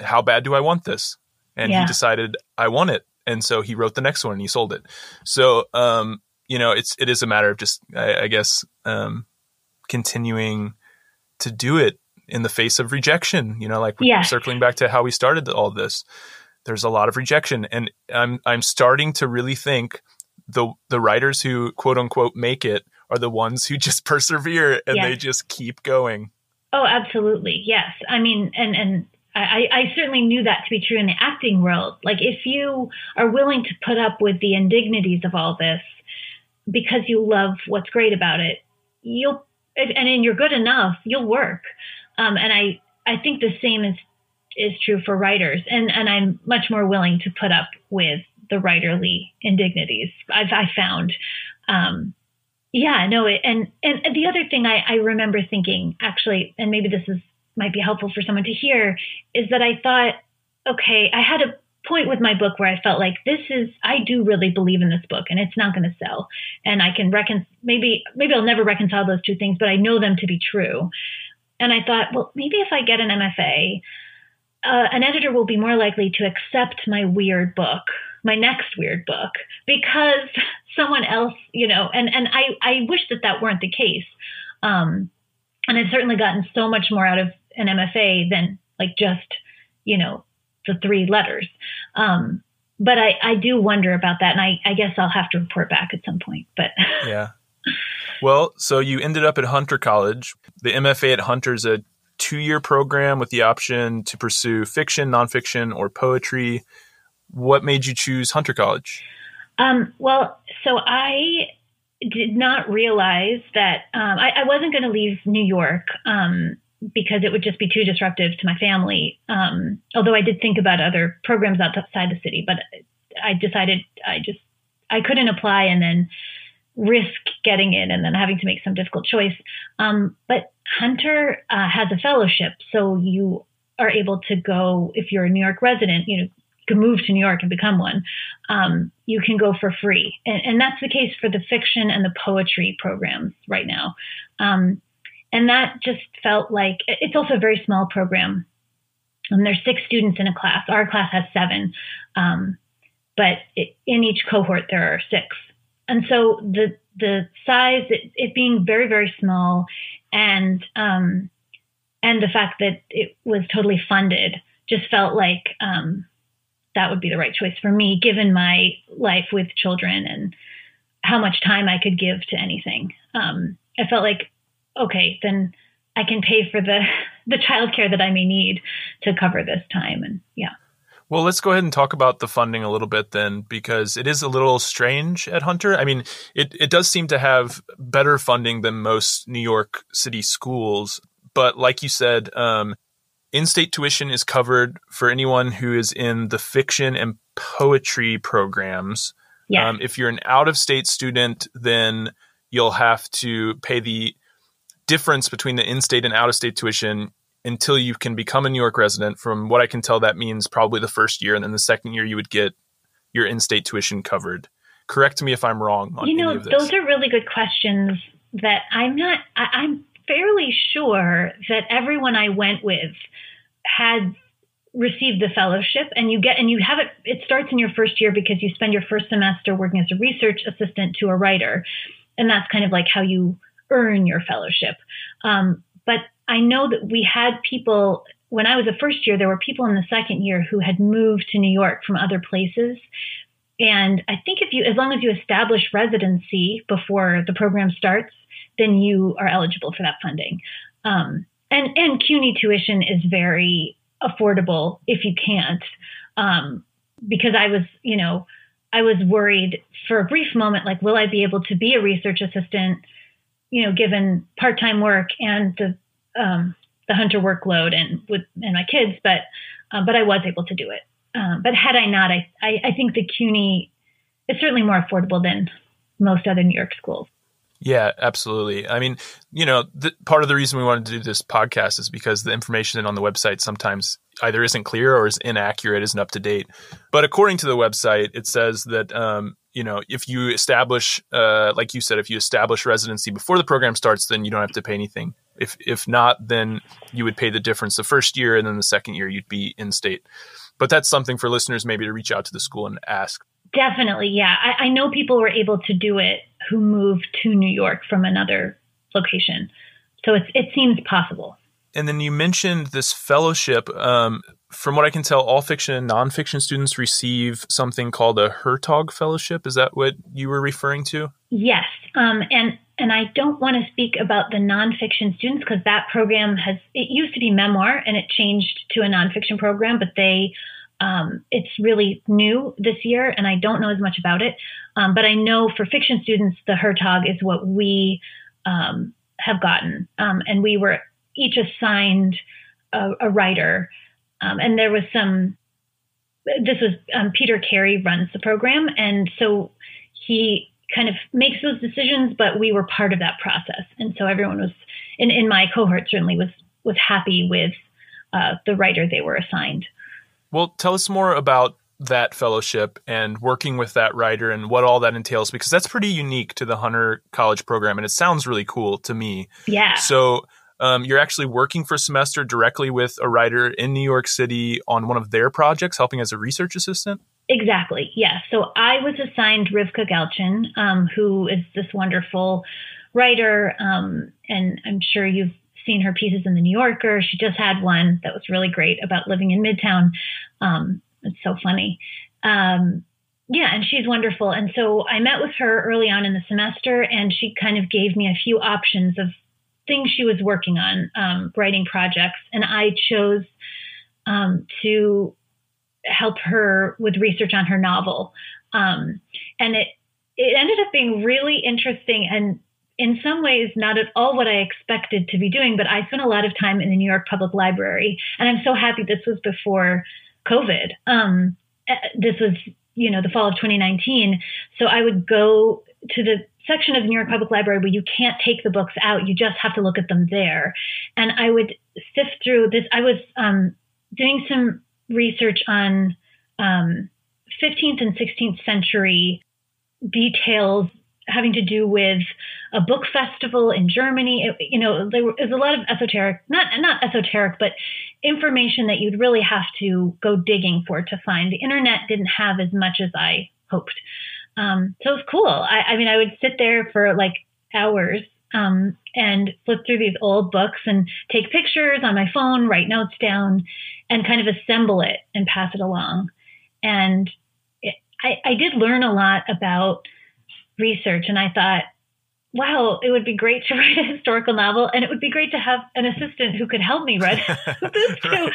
how bad do I want this? and yeah. he decided I want it, and so he wrote the next one and he sold it. So, um, you know, it's it is a matter of just, I, I guess, um, continuing to do it in the face of rejection. You know, like yeah. circling back to how we started all this. There's a lot of rejection, and I'm I'm starting to really think the the writers who quote unquote make it are the ones who just persevere and yes. they just keep going.
Oh, absolutely. Yes. I mean, and and I, I certainly knew that to be true in the acting world. Like, if you are willing to put up with the indignities of all this because you love what's great about it, you'll, and then you're good enough, you'll work. Um, and I, I think the same is is true for writers, and and I'm much more willing to put up with the writerly indignities. I've I found. Um, yeah, no, it, and and the other thing I, I remember thinking actually, and maybe this is might be helpful for someone to hear is that I thought, okay, I had a point with my book where I felt like this is I do really believe in this book and it's not going to sell and I can recon maybe maybe I'll never reconcile those two things but I know them to be true and I thought well maybe if I get an MFA uh, an editor will be more likely to accept my weird book my next weird book because someone else you know and and I I wish that that weren't the case um and I've certainly gotten so much more out of an MFA than like just, you know, the three letters. Um, but I, I do wonder about that. And I, I guess I'll have to report back at some point, but
yeah. Well, so you ended up at Hunter College. The MFA at Hunter is a two year program with the option to pursue fiction, nonfiction, or poetry. What made you choose Hunter College?
Um, well, so I did not realize that um, I, I, wasn't going to leave New York. Um, because it would just be too disruptive to my family. Um, although I did think about other programs outside the city, but I decided I just I couldn't apply and then risk getting in and then having to make some difficult choice. Um, but Hunter uh, has a fellowship, so you are able to go if you're a New York resident. You know, can move to New York and become one. Um, you can go for free, and, and, that's the case for the fiction and the poetry programs right now. Um, and that just felt like it's also a very small program. And there's six students in a class. Our class has seven, um, but in each cohort there are six. And so the the size, it, it being very very small, and um, and the fact that it was totally funded just felt like um, that would be the right choice for me, given my life with children and how much time I could give to anything. Um, I felt like, okay, then I can pay for the the childcare that I may need to cover this time, and yeah.
Well, let's go ahead and talk about the funding a little bit then, because it is a little strange at Hunter. I mean, it, it does seem to have better funding than most New York City schools. But like you said, um, in state tuition is covered for anyone who is in the fiction and poetry programs.
Yes.
Um, if you're an out of state student, then you'll have to pay the difference between the in state and out of state tuition until you can become a New York resident. From what I can tell, that means probably the first year, and then the second year you would get your in-state tuition covered. Correct me if I'm wrong.
you know, those are really good questions that I'm not. I, I'm fairly sure that everyone I went with had received the fellowship and you get and you have it it starts in your first year because you spend your first semester working as a research assistant to a writer and that's kind of like how you earn your fellowship um, but I know that we had people when I was a first year, there were people in the second year who had moved to New York from other places. And I think if you, as long as you establish residency before the program starts, then you are eligible for that funding. Um, and and CUNY tuition is very affordable if you can't, um, because I was, you know, I was worried for a brief moment, like, will I be able to be a research assistant? You know, given part-time work and the um, the hunter workload and with and my kids, but uh, but I was able to do it. Um, but had I not, I, I, I think the CUNY is certainly more affordable than most other New York schools.
Yeah, absolutely. I mean, you know, the, part of the reason we wanted to do this podcast is because the information on the website sometimes either isn't clear or is inaccurate, isn't up to date. But according to the website, it says that um, you know, if you establish, uh, like you said, if you establish residency before the program starts, then you don't have to pay anything. If if not, then you would pay the difference the first year, and then the second year you'd be in state. But that's something for listeners maybe to reach out to the school and ask.
Definitely, yeah. I, I know people were able to do it who moved to New York from another location, so it's it seems possible.
And then you mentioned this fellowship. Um, from what I can tell, all fiction and nonfiction students receive something called a Hertog Fellowship. Is that what you were referring to?
Yes, um, and and I don't want to speak about the nonfiction students because that program has it used to be memoir and it changed to a nonfiction program, but they um, it's really new this year, and I don't know as much about it. Um, but I know for fiction students, the Hertog is what we um, have gotten, um, and we were each assigned a, a writer um, and there was some, this was um, Peter Carey runs the program. And so he kind of makes those decisions, but we were part of that process. And so everyone was, in, in my cohort certainly was, was happy with uh, the writer they were assigned.
Well, tell us more about that fellowship and working with that writer and what all that entails because that's pretty unique to the Hunter College program and it sounds really cool to me.
Yeah.
So um, you're actually working for a semester directly with a writer in New York City on one of their projects, helping as a research assistant?
Exactly, yes. So I was assigned Rivka Galchen, um, who is this wonderful writer, um, and I'm sure you've seen her pieces in the New Yorker. She just had one that was really great about living in Midtown. Um, it's so funny. Um, yeah, and she's wonderful. And so I met with her early on in the semester, and she kind of gave me a few options of things she was working on, um, writing projects, and I chose um, to help her with research on her novel. Um, and it it ended up being really interesting and in some ways not at all what I expected to be doing. But I spent a lot of time in the New York Public Library, and I'm so happy this was before COVID. Um, eh, this was you know the fall of 2019, so I would go to the section of the New York Public Library where you can't take the books out, you just have to look at them there. And I would sift through this. I was um, doing some research on um, 15th and 16th century details having to do with a book festival in Germany. It, you know, there was a lot of esoteric, not not esoteric, but information that you'd really have to go digging for to find. The internet didn't have as much as I hoped. Um, so it was cool. I, I mean, I would sit there for like hours um, and flip through these old books and take pictures on my phone, write notes down, and kind of assemble it and pass it along. And it, I, I did learn a lot about research, and I thought, wow, it would be great to write a historical novel, and it would be great to have an assistant who could help me write this too.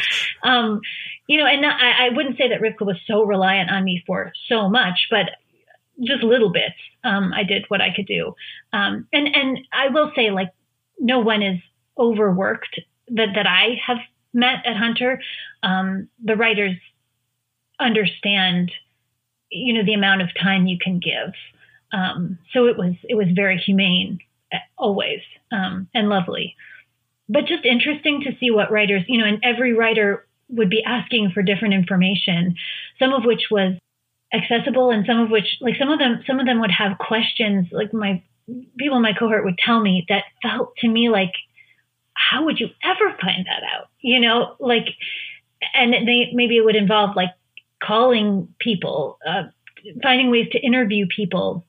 Um, you know, and not, I, I wouldn't say that Rivka was so reliant on me for so much, but just little bits. Um, I did what I could do, um, and and I will say, like, no one is overworked that that I have met at Hunter. Um, the writers understand, you know, the amount of time you can give. Um, so it was it was very humane uh, always um, and lovely, but just interesting to see what writers, you know, and every writer would be asking for different information, some of which was accessible and some of which like some of them some of them would have questions like my people in my cohort would tell me that felt to me like how would you ever find that out? You know like and they maybe it would involve like calling people uh, finding ways to interview people.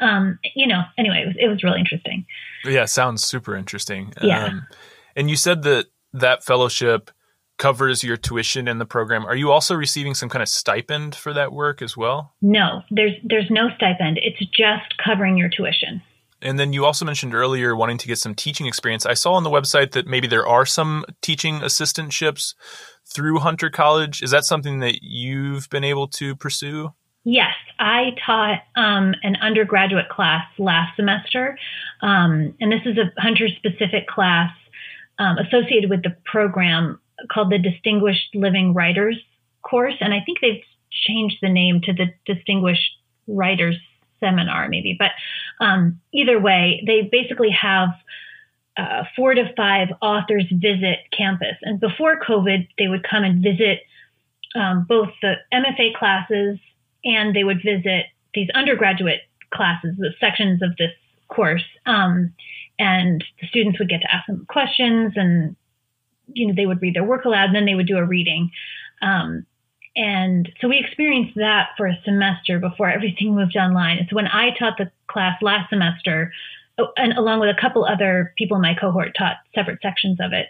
Um you know anyway it was, it was really interesting.
Yeah sounds super interesting.
Yeah.
Um, and you said that that fellowship covers your tuition in the program. Are you also receiving some kind of stipend for that work as well?
No, there's there's no stipend. It's just covering your tuition.
And then you also mentioned earlier wanting to get some teaching experience. I saw on the website that maybe there are some teaching assistantships through Hunter College. Is that something that you've been able to pursue?
Yes, I taught um, an undergraduate class last semester, um, and this is a Hunter specific class um, associated with the program called the Distinguished Living Writers course, and I think they've changed the name to the Distinguished Writers Seminar, maybe. But um, either way, they basically have uh, four to five authors visit campus, and before COVID, they would come and visit um, both the MFA classes and they would visit these undergraduate classes, the sections of this course. Um, and the students would get to ask them questions and you know, they would read their work aloud and then they would do a reading. Um, and so we experienced that for a semester before everything moved online. And so when I taught the class last semester, oh, and along with a couple other people in my cohort taught separate sections of it,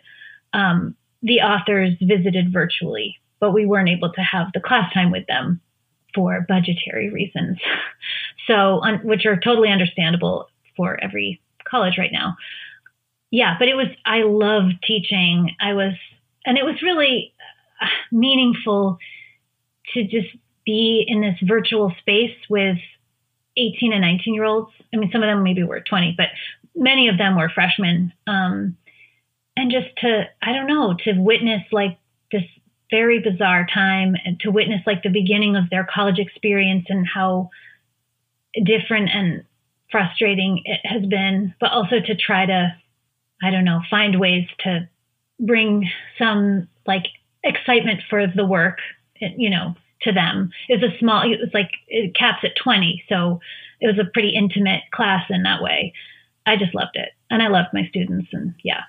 um, the authors visited virtually, but we weren't able to have the class time with them for budgetary reasons. so, which are totally understandable for every college right now yeah, but it was, I loved teaching. I was, and it was really uh, meaningful to just be in this virtual space with 18 and 19 year olds. I mean, some of them maybe were 20, but many of them were freshmen. Um, and just to, I don't know, to witness like this very bizarre time and to witness like the beginning of their college experience and how different and frustrating it has been, but also to try to I don't know, find ways to bring some like excitement for the work, you know, to them. It was a small, it was like, it caps at 20. So it was a pretty intimate class in that way. I just loved it. And I loved my students. And yeah.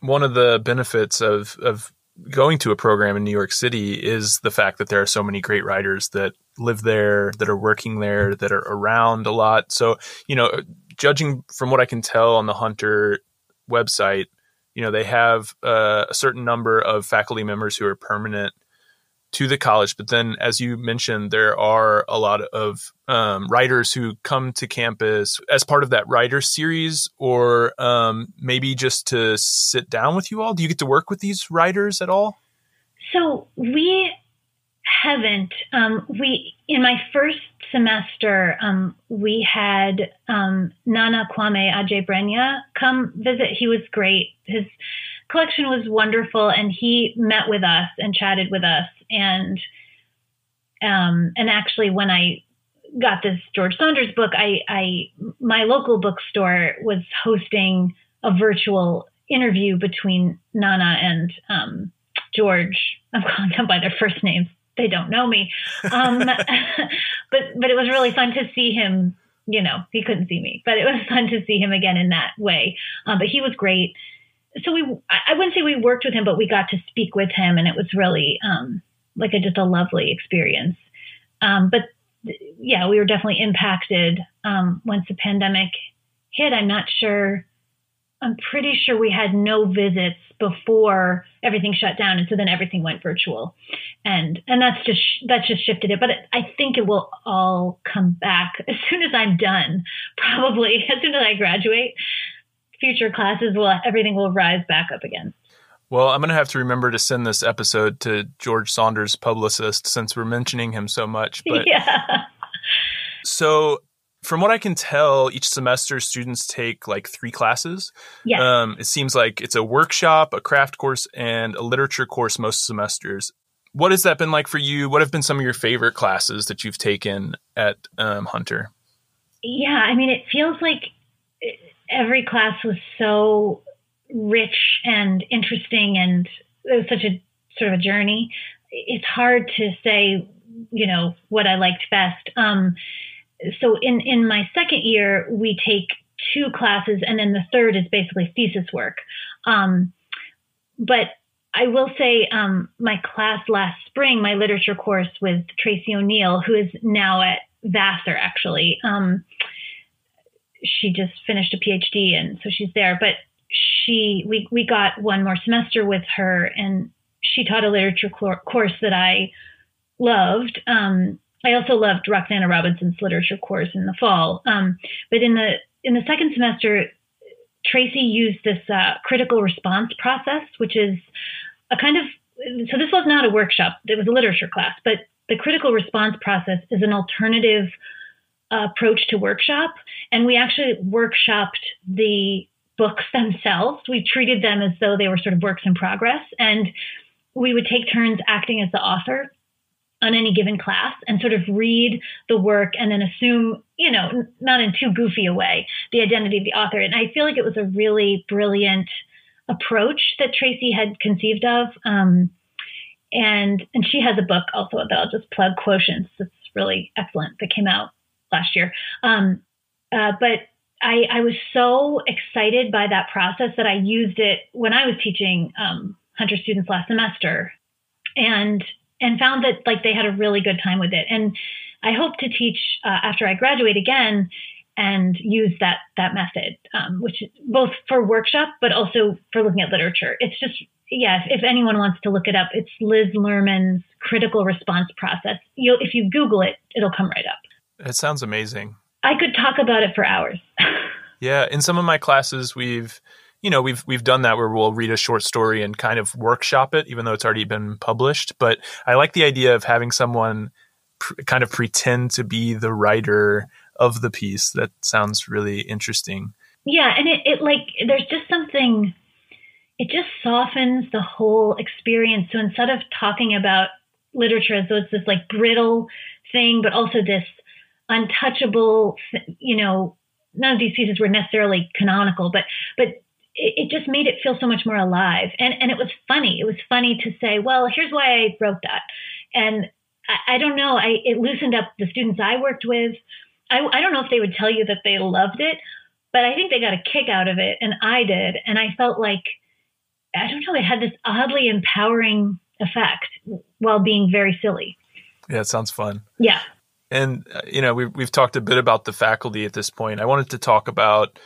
One of the benefits of, of going to a program in New York City is the fact that there are so many great writers that live there, that are working there, that are around a lot. So, you know, judging from what I can tell on the Hunter website, you know, they have uh, a certain number of faculty members who are permanent to the college. But then, as you mentioned, there are a lot of um, writers who come to campus as part of that writer series, or um, maybe just to sit down with you all. Do you get to work with these writers at all?
So we haven't. Um, we in my first semester, um, we had um, Nana Kwame Adjei-Brenyah come visit. He was great. His collection was wonderful, and he met with us and chatted with us. And um, and actually, when I got this George Saunders book, I, I my local bookstore was hosting a virtual interview between Nana and um, George. I'm calling them by their first names they don't know me. Um, but but it was really fun to see him. You know, he couldn't see me, but it was fun to see him again in that way. Um, but he was great. So we, I wouldn't say we worked with him, but we got to speak with him, and it was really um, like a, just a lovely experience. Um, but yeah, we were definitely impacted um, once the pandemic hit. I'm not sure. I'm pretty sure we had no visits before everything shut down, and so then everything went virtual, and and that's just that's just shifted it. But I think it will all come back as soon as I'm done. Probably as soon as I graduate, future classes will everything will rise back up again.
Well, I'm going to have to remember to send this episode to George Saunders' publicist since we're mentioning him so much. But
yeah.
So, from what I can tell, each semester students take like three classes.
Yeah.
Um, it seems like it's a workshop, a craft course, and a literature course most semesters. What has that been like for you? What have been some of your favorite classes that you've taken at um, Hunter?
Yeah, I mean, it feels like every class was so rich and interesting and it was such a sort of a journey. It's hard to say, you know, what I liked best. Um, so in, in my second year, we take two classes and then the third is basically thesis work. Um, but I will say um, my class last spring, my literature course with Tracy O'Neill, who is now at Vassar actually. Um, she just finished a PhD and so she's there. But she we we got one more semester with her, and she taught a literature course that I loved. Um, I also loved Roxana Robinson's literature course in the fall. Um, but in the in the second semester, Tracy used this uh, critical response process, which is a kind of so this was not a workshop; it was a literature class. But the critical response process is an alternative uh, approach to workshop, and we actually workshopped the books themselves. We treated them as though they were sort of works in progress, and we would take turns acting as the author on any given class and sort of read the work and then assume, you know, not in too goofy a way, the identity of the author. And I feel like it was a really brilliant approach that Tracy had conceived of. Um, and and she has a book also that I'll just plug, Quotients. It's really excellent that came out last year. Um, uh, but I, I was so excited by that process that I used it when I was teaching um, Hunter students last semester, and and found that like they had a really good time with it. And I hope to teach uh, after I graduate again and use that that method, um, which is both for workshop but also for looking at literature. It's just yeah, if, if anyone wants to look it up, it's Liz Lerman's critical response process. You if you Google it, it'll come right up.
It sounds amazing.
I could talk about it for hours.
yeah, in some of my classes, we've you know we've we've done that where we'll read a short story and kind of workshop it, even though it's already been published. But I like the idea of having someone pr- kind of pretend to be the writer of the piece. That sounds really interesting.
Yeah, and it, it like there's just something. It just softens the whole experience. So instead of talking about literature as though it's this like brittle thing, but also this untouchable, you know, none of these pieces were necessarily canonical, but but it, just made it feel so much more alive. And and it was funny. It was funny to say, well, here's why I wrote that. And I, I don't know. I it loosened up the students I worked with. I, I don't know if they would tell you that they loved it, but I think they got a kick out of it, and I did. And I felt like I don't know. It had this oddly empowering effect while being very silly.
Yeah, it sounds fun.
Yeah.
And uh, you know, we've we've talked a bit about the faculty at this point. I wanted to talk about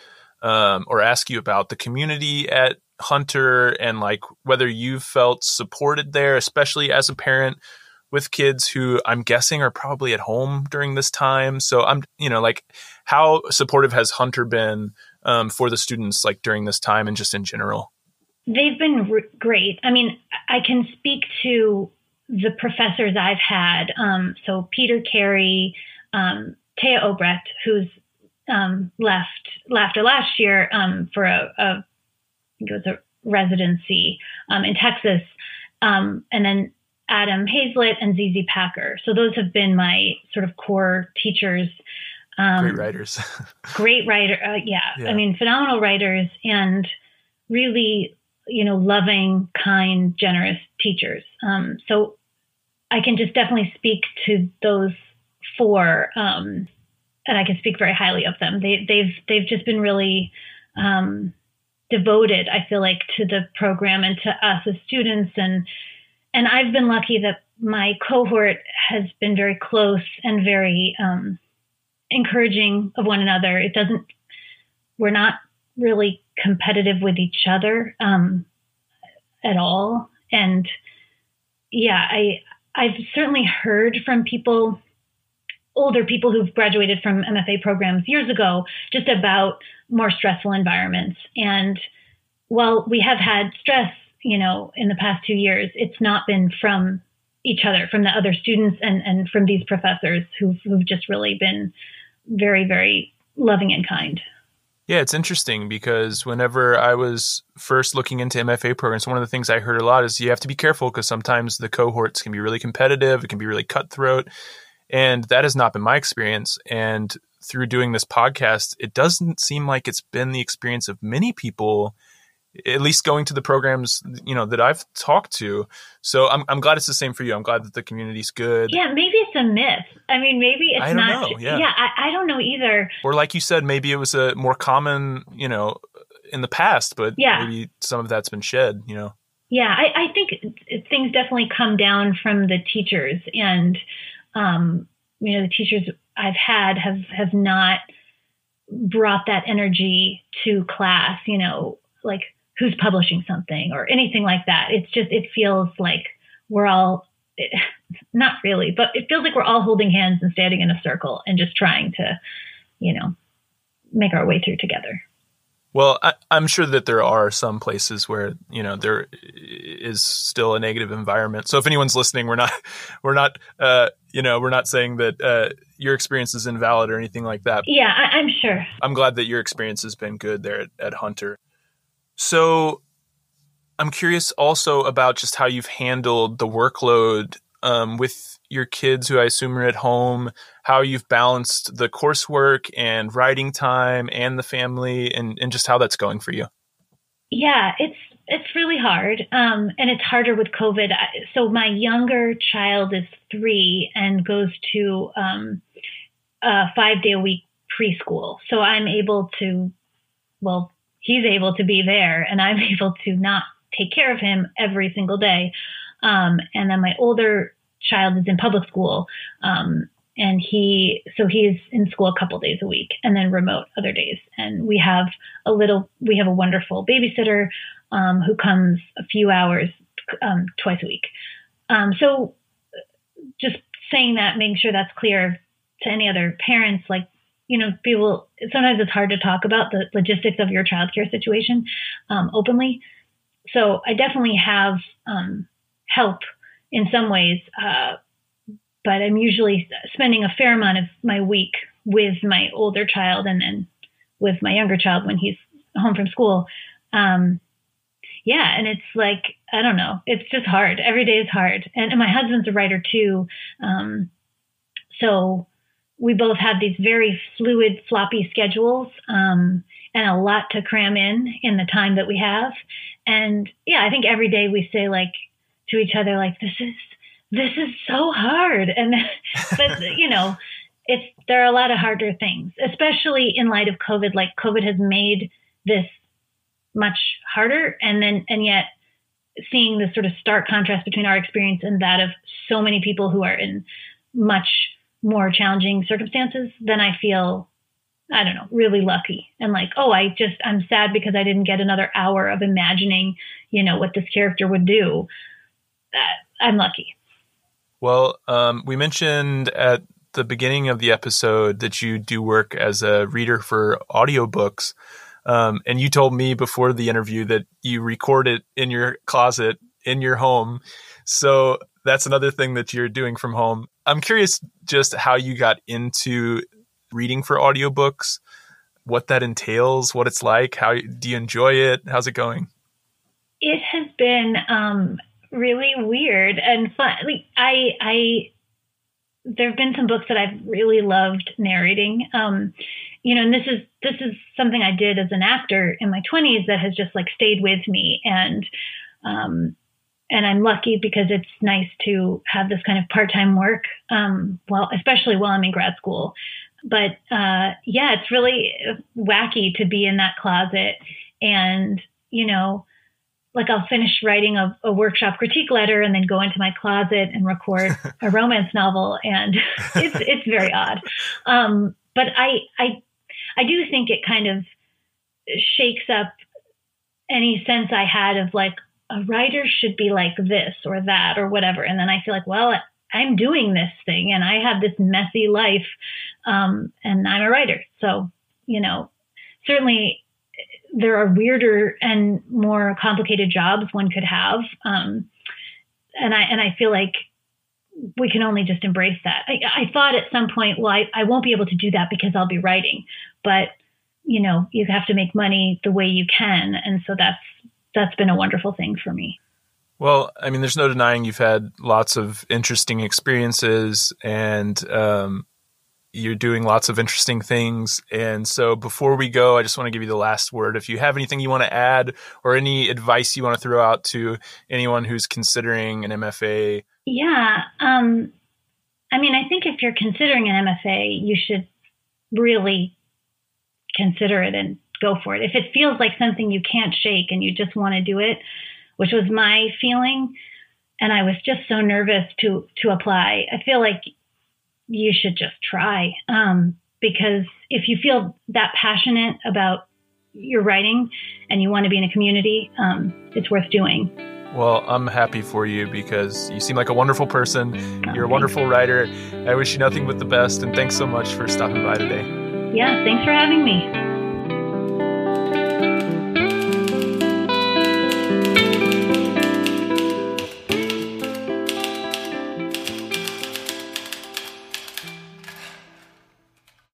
um, or ask you about the community at Hunter and like whether you felt supported there, especially as a parent with kids who I'm guessing are probably at home during this time. So I'm, you know, like how supportive has Hunter been um, for the students like during this time and just in general?
They've been re- great. I mean, I can speak to the professors I've had. Um, so Peter Carey, um, Téa Obreht, who's um, left after last year um, for a, a, I think it was a residency um, in Texas, um, and then Adam Haslett and ZZ Packer. So those have been my sort of core teachers.
great writers.
great writer. Uh, yeah. yeah, I mean, phenomenal writers and really you know, loving, kind, generous teachers. Um, so I can just definitely speak to those four, um, and I can speak very highly of them. They, they've they've just been really um, devoted. I feel like to the program and to us as students, and and I've been lucky that my cohort has been very close and very um, encouraging of one another. It doesn't, we're not really competitive with each other um, at all. And yeah, I, I've certainly heard from people, older people who've graduated from MFA programs years ago, just about more stressful environments. And while we have had stress, you know, in the past two years, it's not been from each other, from the other students and, and from these professors who've, who've just really been very, very loving and kind.
Yeah, it's interesting because whenever I was first looking into MFA programs, one of the things I heard a lot is you have to be careful because sometimes the cohorts can be really competitive, it can be really cutthroat. And that has not been my experience. And through doing this podcast, it doesn't seem like it's been the experience of many people at least going to the programs you know that I've talked to. So I'm I'm glad it's the same for you. I'm glad that the community's good.
Yeah, maybe it's a myth. I mean, maybe it's
I don't
not.
Know, yeah,
yeah I, I don't know either.
Or like you said, maybe it was a more common, you know, in the past, but
yeah.
maybe some of that's been shed. You know.
Yeah, I, I think things definitely come down from the teachers, and um, you know, the teachers I've had have have not brought that energy to class. You know, like who's publishing something or anything like that. It's just, it feels like we're all, not really, but it feels like we're all holding hands and standing in a circle and just trying to, you know, make our way through together.
Well, I, am sure that there are some places where you know there is still a negative environment. So if anyone's listening, we're not we're not uh, you know we're not saying that uh, your experience is invalid or anything like that.
Yeah, I, am sure.
I'm glad that your experience has been good there at, at Hunter. So I'm curious also about just how you've handled the workload um, with your kids who I assume are at home, how you've balanced the coursework and writing time and the family and, and just how that's going for you.
Yeah, it's it's really hard. Um, and it's harder with COVID. So my younger child is three and goes to um, a five day a week preschool. So I'm able to, well, he's able to be there and I'm able to not take care of him every single day. Um, and then my older child is in public school. Um, and he, so he's in school a couple days a week and then remote other days. And we have a little, we have a wonderful babysitter, um, who comes a few hours, um, twice a week. Um, so just saying that, making sure that's clear to any other parents, like you know, people sometimes it's hard to talk about the logistics of your childcare situation um, openly. So I definitely have um, help in some ways, uh, but I'm usually spending a fair amount of my week with my older child and then with my younger child when he's home from school. Um, yeah, and it's like I don't know, it's just hard. Every day is hard, and, and my husband's a writer too, um, so we both have these very fluid, floppy schedules um, and a lot to cram in in the time that we have. And yeah, I think every day we say like to each other, like, this is, this is so hard. And, but you know, it's, there are a lot of harder things, especially in light of COVID. Like COVID has made this much harder. And then, and yet seeing this sort of stark contrast between our experience and that of so many people who are in much more challenging circumstances, then I feel, I don't know, really lucky. And like, oh, I just, I'm sad because I didn't get another hour of imagining, you know, what this character would do. Uh, I'm lucky.
Well, um, we mentioned at the beginning of the episode that you do work as a reader for audiobooks. Um, and you told me before the interview that you record it in your closet in your home. So that's another thing that you're doing from home. I'm curious just how you got into reading for audiobooks, what that entails, what it's like, how do you enjoy it? How's it going?
It has been um, really weird and fun. Like I, I, there have been some books that I've really loved narrating. Um, you know, and this is this is something I did as an actor in my 20s that has just like stayed with me and um, and I'm lucky because it's nice to have this kind of part-time work. Um, well, especially while I'm in grad school. But uh, yeah, it's really wacky to be in that closet and you know like I'll finish writing a, a, workshop critique letter and then go into my closet and record a romance novel, and it's it's very odd. Um, but I I I do think it kind of shakes up any sense I had of like a writer should be like this or that or whatever, and then I feel like well I'm doing this thing and I have this messy life, um, and I'm a writer, so you know certainly there are weirder and more complicated jobs one could have. Um, and I and I feel like we can only just embrace that. I, I thought at some point, well, I, I won't be able to do that because I'll be writing, but you know, you have to make money the way you can, and so that's that's been a wonderful thing for me.
Well, I mean, there's no denying you've had lots of interesting experiences, and um, you're doing lots of interesting things. And so before we go, I just want to give you the last word. If you have anything you want to add or any advice you want to throw out to anyone who's considering an MFA.
Yeah. Um, I mean, I think if you're considering an MFA, you should really consider it and go for it. If it feels like something you can't shake and you just want to do it, which was my feeling, and I was just so nervous to to apply. I feel like you should just try. Um, because if you feel that passionate about your writing and you want to be in a community, um, it's worth doing.
Well, I'm happy for you because you seem like a wonderful person. Oh, You're a wonderful you. writer. I wish you nothing but the best, and thanks so much for stopping by today.
Yeah, thanks for having me.